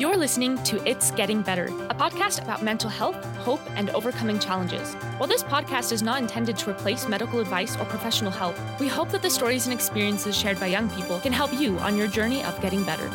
You're listening to It's Getting Better, a podcast about mental health, hope, and overcoming challenges. While this podcast is not intended to replace medical advice or professional help, we hope that the stories and experiences shared by young people can help you on your journey of getting better.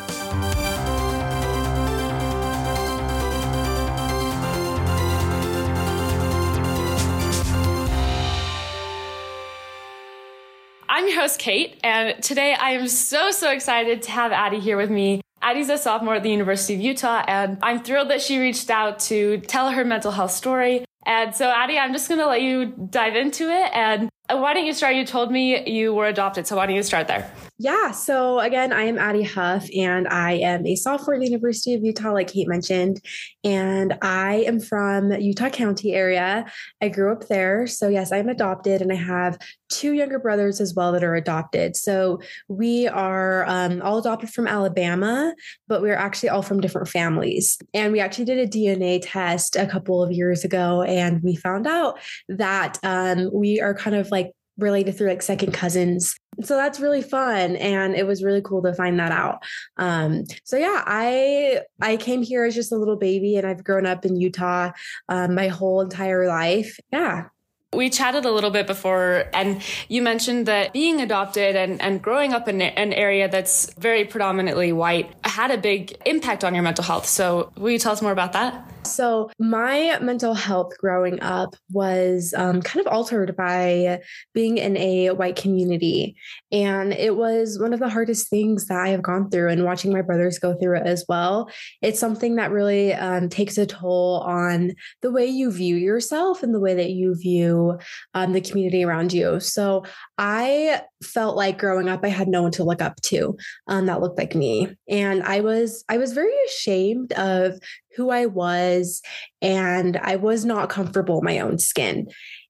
I'm your host, Kate, and today I am so, so excited to have Addie here with me. Addie's a sophomore at the University of Utah, and I'm thrilled that she reached out to tell her mental health story. And so, Addie, I'm just going to let you dive into it. And why don't you start? You told me you were adopted, so why don't you start there? Yeah. So again, I am Addie Huff, and I am a sophomore at the University of Utah, like Kate mentioned. And I am from Utah County area. I grew up there. So yes, I'm adopted, and I have two younger brothers as well that are adopted. So we are um, all adopted from Alabama, but we're actually all from different families. And we actually did a DNA test a couple of years ago, and we found out that um, we are kind of like related through like second cousins so that's really fun and it was really cool to find that out um, so yeah i i came here as just a little baby and i've grown up in utah um, my whole entire life yeah we chatted a little bit before, and you mentioned that being adopted and, and growing up in an area that's very predominantly white had a big impact on your mental health. So, will you tell us more about that? So, my mental health growing up was um, kind of altered by being in a white community. And it was one of the hardest things that I have gone through, and watching my brothers go through it as well. It's something that really um, takes a toll on the way you view yourself and the way that you view um, the community around you. So, I felt like growing up, I had no one to look up to um, that looked like me. And I was, I was very ashamed of who I was, and I was not comfortable in my own skin.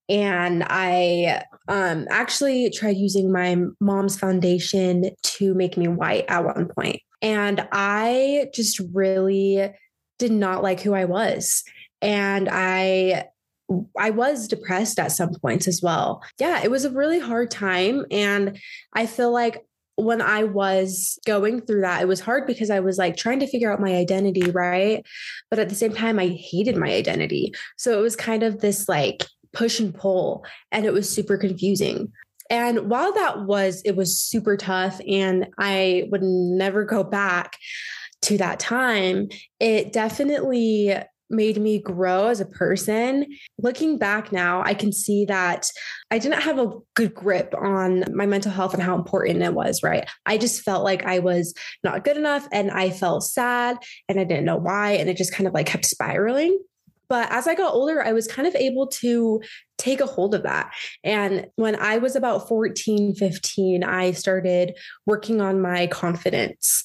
And I um, actually tried using my mom's foundation to make me white at one point. And I just really did not like who I was. And I I was depressed at some points as well. Yeah, it was a really hard time. And I feel like when I was going through that, it was hard because I was like trying to figure out my identity, right? But at the same time, I hated my identity. So it was kind of this like push and pull, and it was super confusing. And while that was, it was super tough, and I would never go back to that time, it definitely made me grow as a person. Looking back now, I can see that I didn't have a good grip on my mental health and how important it was, right? I just felt like I was not good enough and I felt sad and I didn't know why. And it just kind of like kept spiraling. But as I got older, I was kind of able to take a hold of that. And when I was about 14, 15, I started working on my confidence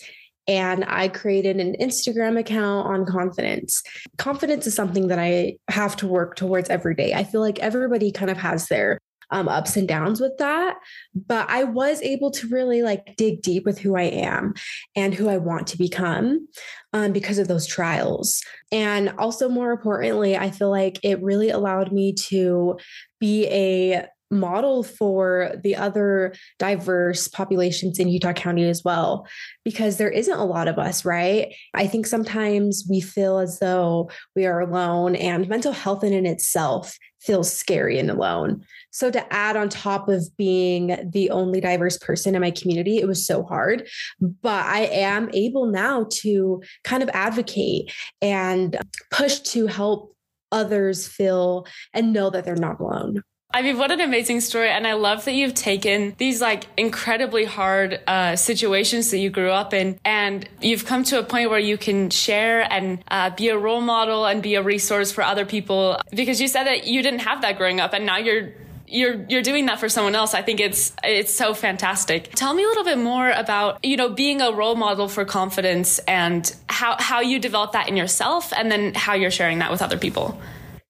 and I created an Instagram account on confidence. Confidence is something that I have to work towards every day. I feel like everybody kind of has their um, ups and downs with that. But I was able to really like dig deep with who I am and who I want to become um, because of those trials. And also, more importantly, I feel like it really allowed me to be a model for the other diverse populations in Utah County as well, because there isn't a lot of us, right? I think sometimes we feel as though we are alone, and mental health in, in itself feels scary and alone. So, to add on top of being the only diverse person in my community, it was so hard. But I am able now to kind of advocate and push to help others feel and know that they're not alone. I mean, what an amazing story. And I love that you've taken these like incredibly hard uh, situations that you grew up in and you've come to a point where you can share and uh, be a role model and be a resource for other people because you said that you didn't have that growing up and now you're you're you're doing that for someone else. I think it's it's so fantastic. Tell me a little bit more about you know being a role model for confidence and how how you develop that in yourself and then how you're sharing that with other people.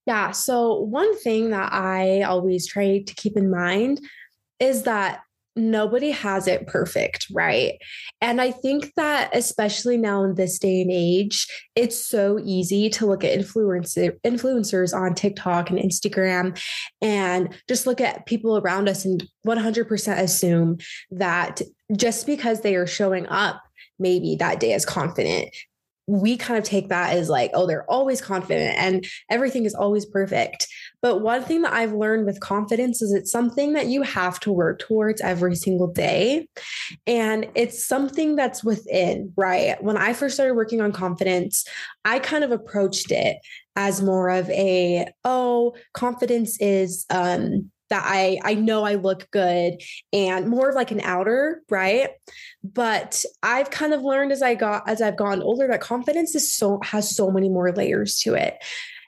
Yeah. So, one thing that I always try to keep in mind is that nobody has it perfect, right? And I think that especially now in this day and age, it's so easy to look at influencer influencers on TikTok and Instagram and just look at people around us and 100% assume that just because they are showing up maybe that day as confident we kind of take that as like, oh, they're always confident and everything is always perfect. But one thing that I've learned with confidence is it's something that you have to work towards every single day. And it's something that's within, right? When I first started working on confidence, I kind of approached it as more of a, oh, confidence is, um, that I I know I look good and more of like an outer, right? But I've kind of learned as I got as I've gotten older that confidence is so has so many more layers to it.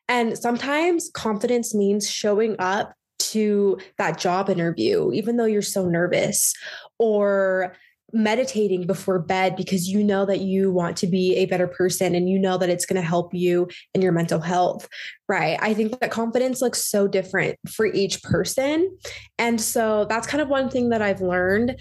And sometimes confidence means showing up to that job interview even though you're so nervous or meditating before bed because you know that you want to be a better person and you know that it's going to help you in your mental health. Right. I think that confidence looks so different for each person. And so that's kind of one thing that I've learned.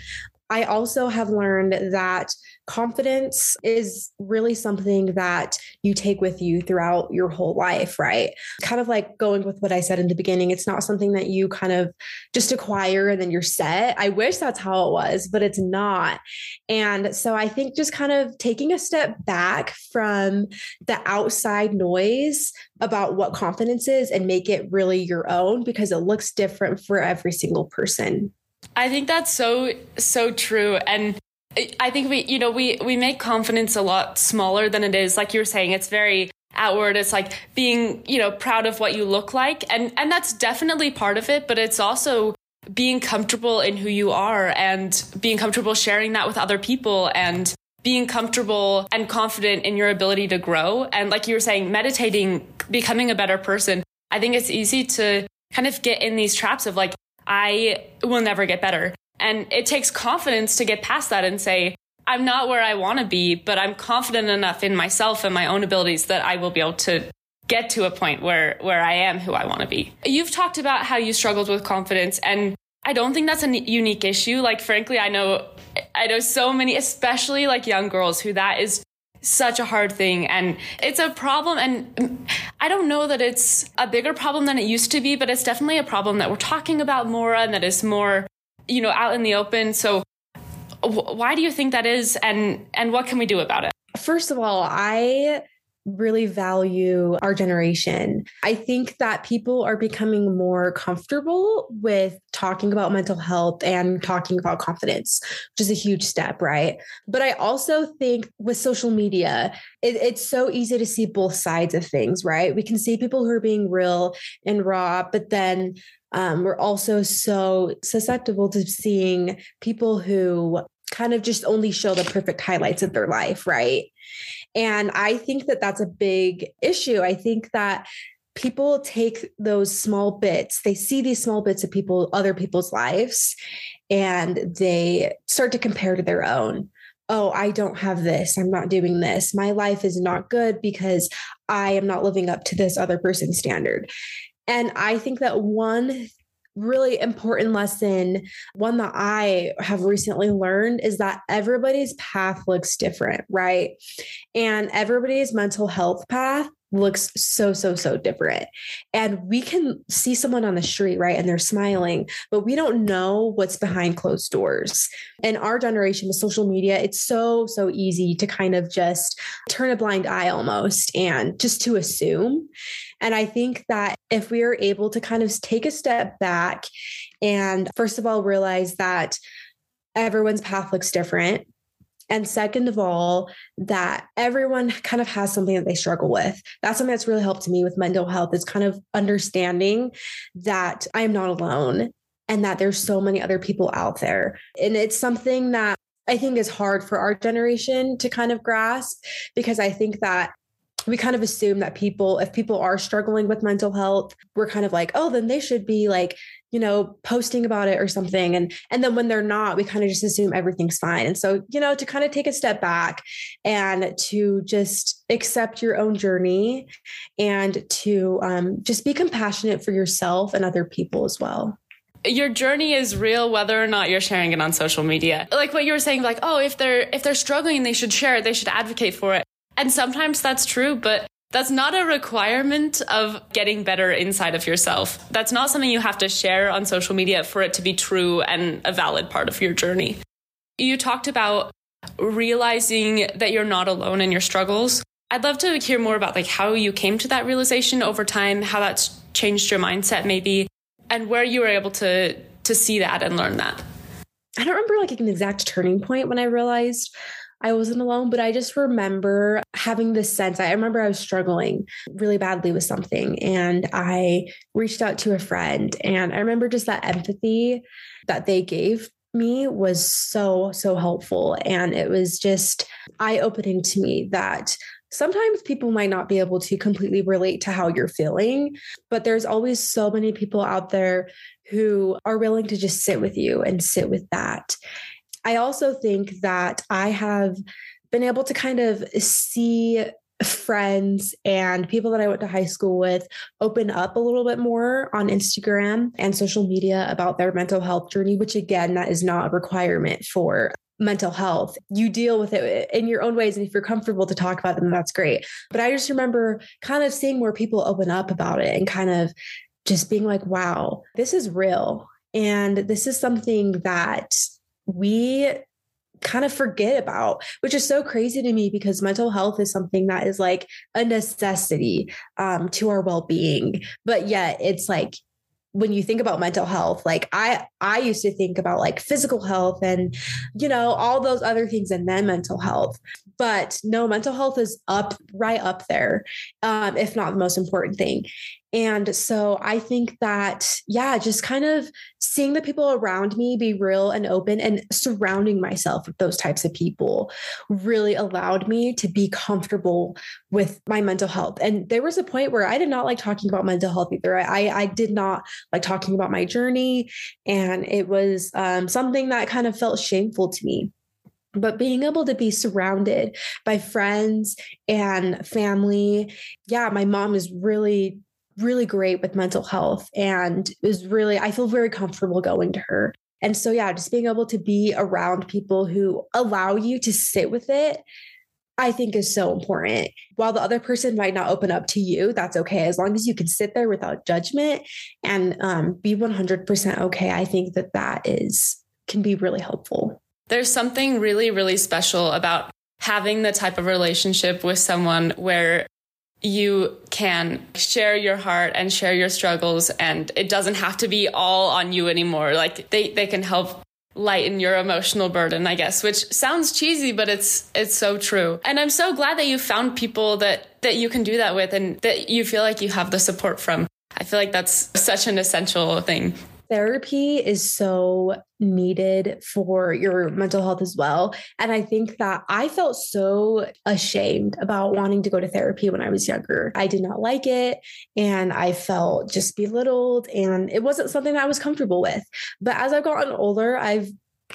I also have learned that confidence is really something that you take with you throughout your whole life, right? Kind of like going with what I said in the beginning, it's not something that you kind of just acquire and then you're set. I wish that's how it was, but it's not. And so I think just kind of taking a step back from the outside noise about what confidence is and make it really your own because it looks different for every single person. I think that's so so true. And I think we you know we we make confidence a lot smaller than it is like you were saying it's very outward. It's like being you know proud of what you look like. And and that's definitely part of it but it's also being comfortable in who you are and being comfortable sharing that with other people and being comfortable and confident in your ability to grow. And like you were saying meditating becoming a better person. I think it's easy to kind of get in these traps of like I will never get better. And it takes confidence to get past that and say, I'm not where I want to be, but I'm confident enough in myself and my own abilities that I will be able to get to a point where where I am who I want to be. You've talked about how you struggled with confidence and I don't think that's a unique issue. Like frankly, I know I know so many especially like young girls who that is such a hard thing and it's a problem and I don't know that it's a bigger problem than it used to be but it's definitely a problem that we're talking about more and that is more you know out in the open. So why do you think that is and and what can we do about it? First of all I really value our generation. I think that people are becoming more comfortable with talking about mental health and talking about confidence, which is a huge step, right? But I also think with social media, it, it's so easy to see both sides of things, right? We can see people who are being real and raw, but then um, we're also so susceptible to seeing people who kind of just only show the perfect highlights of their life, right? And I think that that's a big issue. I think that people take those small bits, they see these small bits of people, other people's lives, and they start to compare to their own. Oh, I don't have this. I'm not doing this. My life is not good because I am not living up to this other person's standard. And I think that one really important lesson, one that I have recently learned is that everybody's path looks different, right? And everybody's mental health path looks so so so different. And we can see someone on the street right and they're smiling but we don't know what's behind closed doors. In our generation with social media it's so so easy to kind of just turn a blind eye almost and just to assume and i think that if we are able to kind of take a step back and first of all realize that everyone's path looks different and second of all, that everyone kind of has something that they struggle with. That's something that's really helped me with mental health is kind of understanding that I am not alone and that there's so many other people out there. And it's something that I think is hard for our generation to kind of grasp because I think that we kind of assume that people if people are struggling with mental health we're kind of like oh then they should be like you know posting about it or something. And and then when they're not we kind of just assume everything's fine. And so you know to kind of take a step back and to just accept your own journey and to um, just be compassionate for yourself and other people as well. Your journey is real whether or not you're sharing it on social media. Like what you were saying like oh if they're if they're struggling they should share it. They should advocate for it and sometimes that's true but that's not a requirement of getting better inside of yourself. That's not something you have to share on social media for it to be true and a valid part of your journey. You talked about realizing that you're not alone in your struggles. I'd love to hear more about like how you came to that realization over time, how that's changed your mindset maybe, and where you were able to to see that and learn that. I don't remember like an exact turning point when I realized I wasn't alone, but I just remember having this sense. I remember I was struggling really badly with something and I reached out to a friend and I remember just that empathy that they gave me was so, so helpful. And it was just eye opening to me that sometimes people might not be able to completely relate to how you're feeling, but there's always so many people out there who are willing to just sit with you and sit with that. I also think that I have been able to kind of see friends and people that I went to high school with open up a little bit more on Instagram and social media about their mental health journey, which again, that is not a requirement for mental health. You deal with it in your own ways. And if you're comfortable to talk about them, that's great. But I just remember kind of seeing more people open up about it and kind of just being like, wow, this is real. And this is something that we kind of forget about, which is so crazy to me because mental health is something that is like a necessity um, to our well being. But yet it's like, when you think about mental health like i i used to think about like physical health and you know all those other things and then mental health but no mental health is up right up there um, if not the most important thing and so I think that, yeah, just kind of seeing the people around me be real and open and surrounding myself with those types of people really allowed me to be comfortable with my mental health. And there was a point where I did not like talking about mental health either. I, I did not like talking about my journey. And it was um, something that kind of felt shameful to me but being able to be surrounded by friends and family yeah my mom is really really great with mental health and is really, I feel very comfortable going to her. And so, yeah, just being able to be around people who allow you to sit with it, I think is so important. While the other person might not open up to you, that's okay. As long as you can sit there without judgment and um, be 100% okay, I think that that is, can be really helpful. There's something really, really special about having the type of relationship with someone where you can share your heart and share your struggles and it doesn't have to be all on you anymore. Like they they can help lighten your emotional burden i guess which sounds cheesy but it's it's so true. And i'm so glad that you found people that that you can do that with and that you feel like you have the support from. I feel like that's such an essential thing therapy is so needed for your mental health as well. And I think that I felt so ashamed about wanting to go to therapy when I was younger. I did not like it and I felt just belittled and it wasn't something that I was comfortable with. But as I've gotten older, I've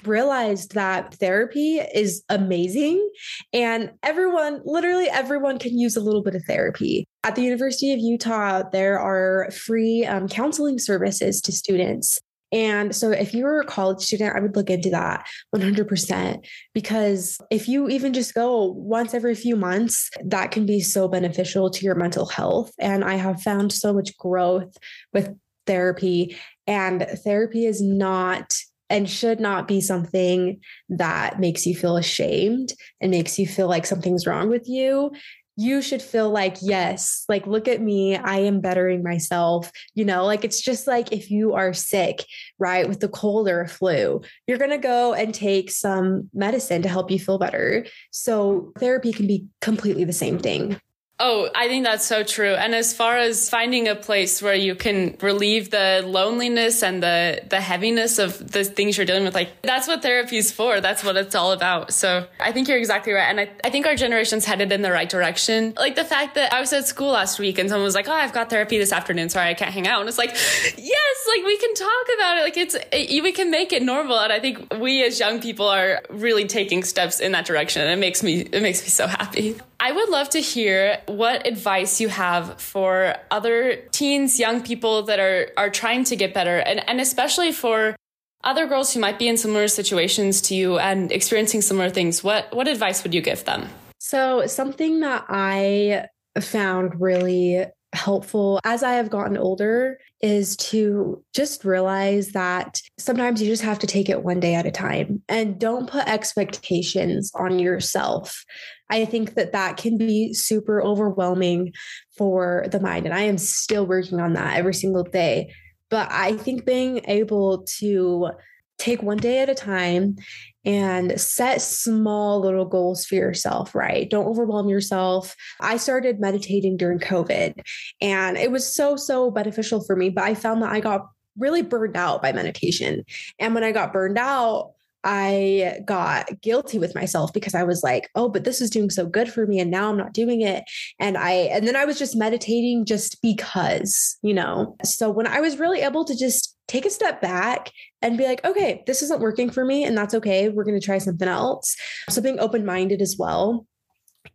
realized that therapy is amazing and everyone, literally everyone can use a little bit of therapy. At the University of Utah, there are free um, counseling services to students. And so, if you're a college student, I would look into that 100% because if you even just go once every few months, that can be so beneficial to your mental health. And I have found so much growth with therapy. And therapy is not and should not be something that makes you feel ashamed and makes you feel like something's wrong with you. You should feel like, yes, like, look at me. I am bettering myself. You know, like it's just like if you are sick, right, with the cold or a flu, you're going to go and take some medicine to help you feel better. So, therapy can be completely the same thing. Oh, I think that's so true. And as far as finding a place where you can relieve the loneliness and the the heaviness of the things you're dealing with, like that's what therapy's for. That's what it's all about. So I think you're exactly right. And I, I think our generation's headed in the right direction. Like the fact that I was at school last week and someone was like, Oh, I've got therapy this afternoon. Sorry, I can't hang out. And it's like, yes, like we can talk about it. Like it's, it, we can make it normal. And I think we as young people are really taking steps in that direction. And it makes me, it makes me so happy. I would love to hear what advice you have for other teens, young people that are are trying to get better and, and especially for other girls who might be in similar situations to you and experiencing similar things. What what advice would you give them? So something that I found really helpful as I have gotten older is to just realize that sometimes you just have to take it one day at a time and don't put expectations on yourself. I think that that can be super overwhelming for the mind. And I am still working on that every single day. But I think being able to take one day at a time and set small little goals for yourself, right? Don't overwhelm yourself. I started meditating during COVID and it was so, so beneficial for me, but I found that I got really burned out by meditation. And when I got burned out, I got guilty with myself because I was like, oh, but this is doing so good for me. And now I'm not doing it. And I, and then I was just meditating just because, you know. So when I was really able to just take a step back and be like, okay, this isn't working for me. And that's okay. We're going to try something else. So being open minded as well.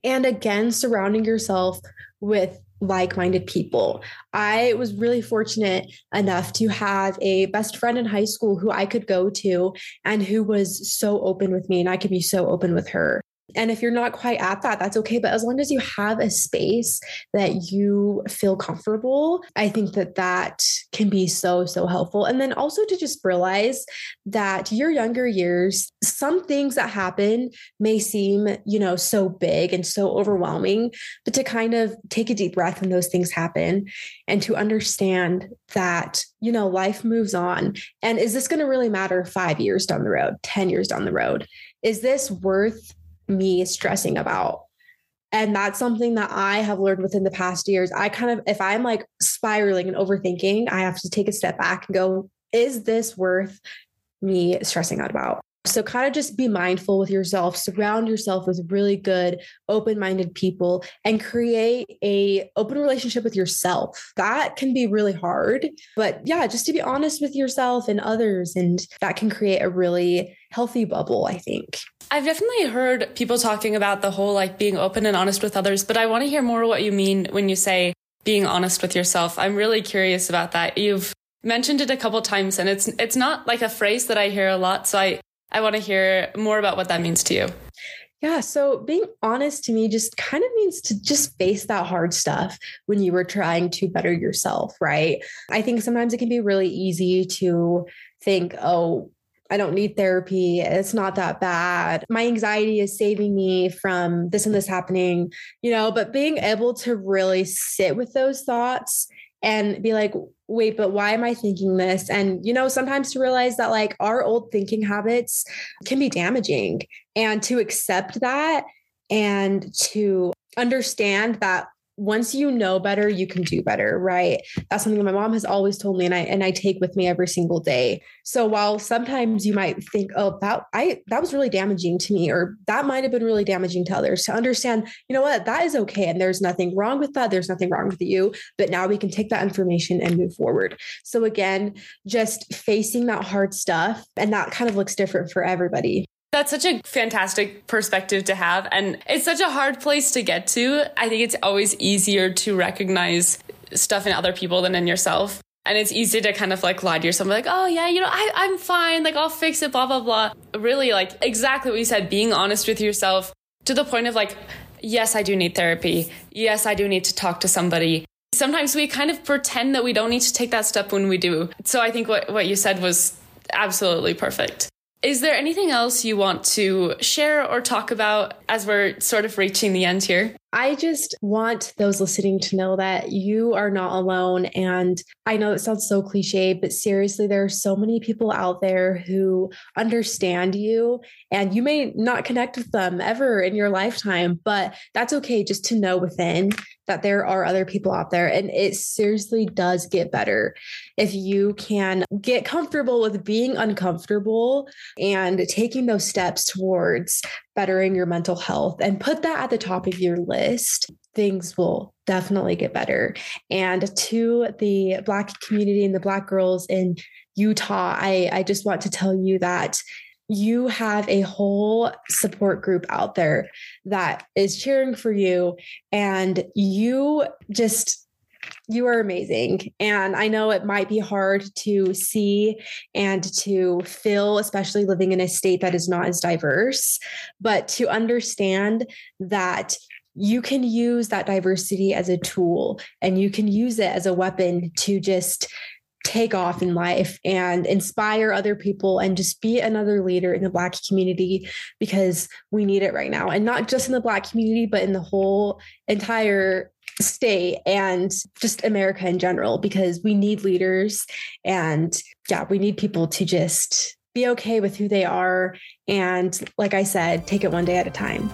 And again, surrounding yourself with like minded people. I was really fortunate enough to have a best friend in high school who I could go to and who was so open with me, and I could be so open with her. And if you're not quite at that, that's okay. But as long as you have a space that you feel comfortable, I think that that can be so, so helpful. And then also to just realize that your younger years, some things that happen may seem, you know, so big and so overwhelming, but to kind of take a deep breath when those things happen and to understand that, you know, life moves on. And is this going to really matter five years down the road, 10 years down the road? Is this worth me stressing about. And that's something that I have learned within the past years. I kind of, if I'm like spiraling and overthinking, I have to take a step back and go, is this worth me stressing out about? So kind of just be mindful with yourself, surround yourself with really good, open-minded people and create a open relationship with yourself. That can be really hard, but yeah, just to be honest with yourself and others and that can create a really healthy bubble, I think. I've definitely heard people talking about the whole like being open and honest with others, but I want to hear more what you mean when you say being honest with yourself. I'm really curious about that. You've mentioned it a couple times and it's it's not like a phrase that I hear a lot, so I I want to hear more about what that means to you. Yeah. So being honest to me just kind of means to just face that hard stuff when you were trying to better yourself, right? I think sometimes it can be really easy to think, oh, I don't need therapy. It's not that bad. My anxiety is saving me from this and this happening, you know, but being able to really sit with those thoughts and be like, wait, but why am I thinking this? And, you know, sometimes to realize that like our old thinking habits can be damaging and to accept that and to understand that once you know better you can do better right? That's something my mom has always told me and i and i take with me every single day. So while sometimes you might think oh that i that was really damaging to me or that might have been really damaging to others to understand you know what? That is okay and there's nothing wrong with that there's nothing wrong with you but now we can take that information and move forward. So again just facing that hard stuff and that kind of looks different for everybody that's such a fantastic perspective to have. And it's such a hard place to get to. I think it's always easier to recognize stuff in other people than in yourself. And it's easy to kind of like lie to yourself, like, oh, yeah, you know, I, I'm fine. Like, I'll fix it, blah, blah, blah. Really, like, exactly what you said, being honest with yourself to the point of like, yes, I do need therapy. Yes, I do need to talk to somebody. Sometimes we kind of pretend that we don't need to take that step when we do. So I think what, what you said was absolutely perfect. Is there anything else you want to share or talk about as we're sort of reaching the end here? I just want those listening to know that you are not alone. And I know it sounds so cliche, but seriously, there are so many people out there who understand you, and you may not connect with them ever in your lifetime, but that's okay just to know within that there are other people out there. And it seriously does get better if you can get comfortable with being uncomfortable and taking those steps towards bettering your mental health and put that at the top of your list, things will definitely get better. And to the Black community and the Black girls in Utah, I, I just want to tell you that you have a whole support group out there that is cheering for you and you just you are amazing. And I know it might be hard to see and to feel, especially living in a state that is not as diverse, but to understand that you can use that diversity as a tool and you can use it as a weapon to just take off in life and inspire other people and just be another leader in the Black community because we need it right now. And not just in the Black community, but in the whole entire state and just America in general, because we need leaders. And yeah, we need people to just be okay with who they are. And like I said, take it one day at a time.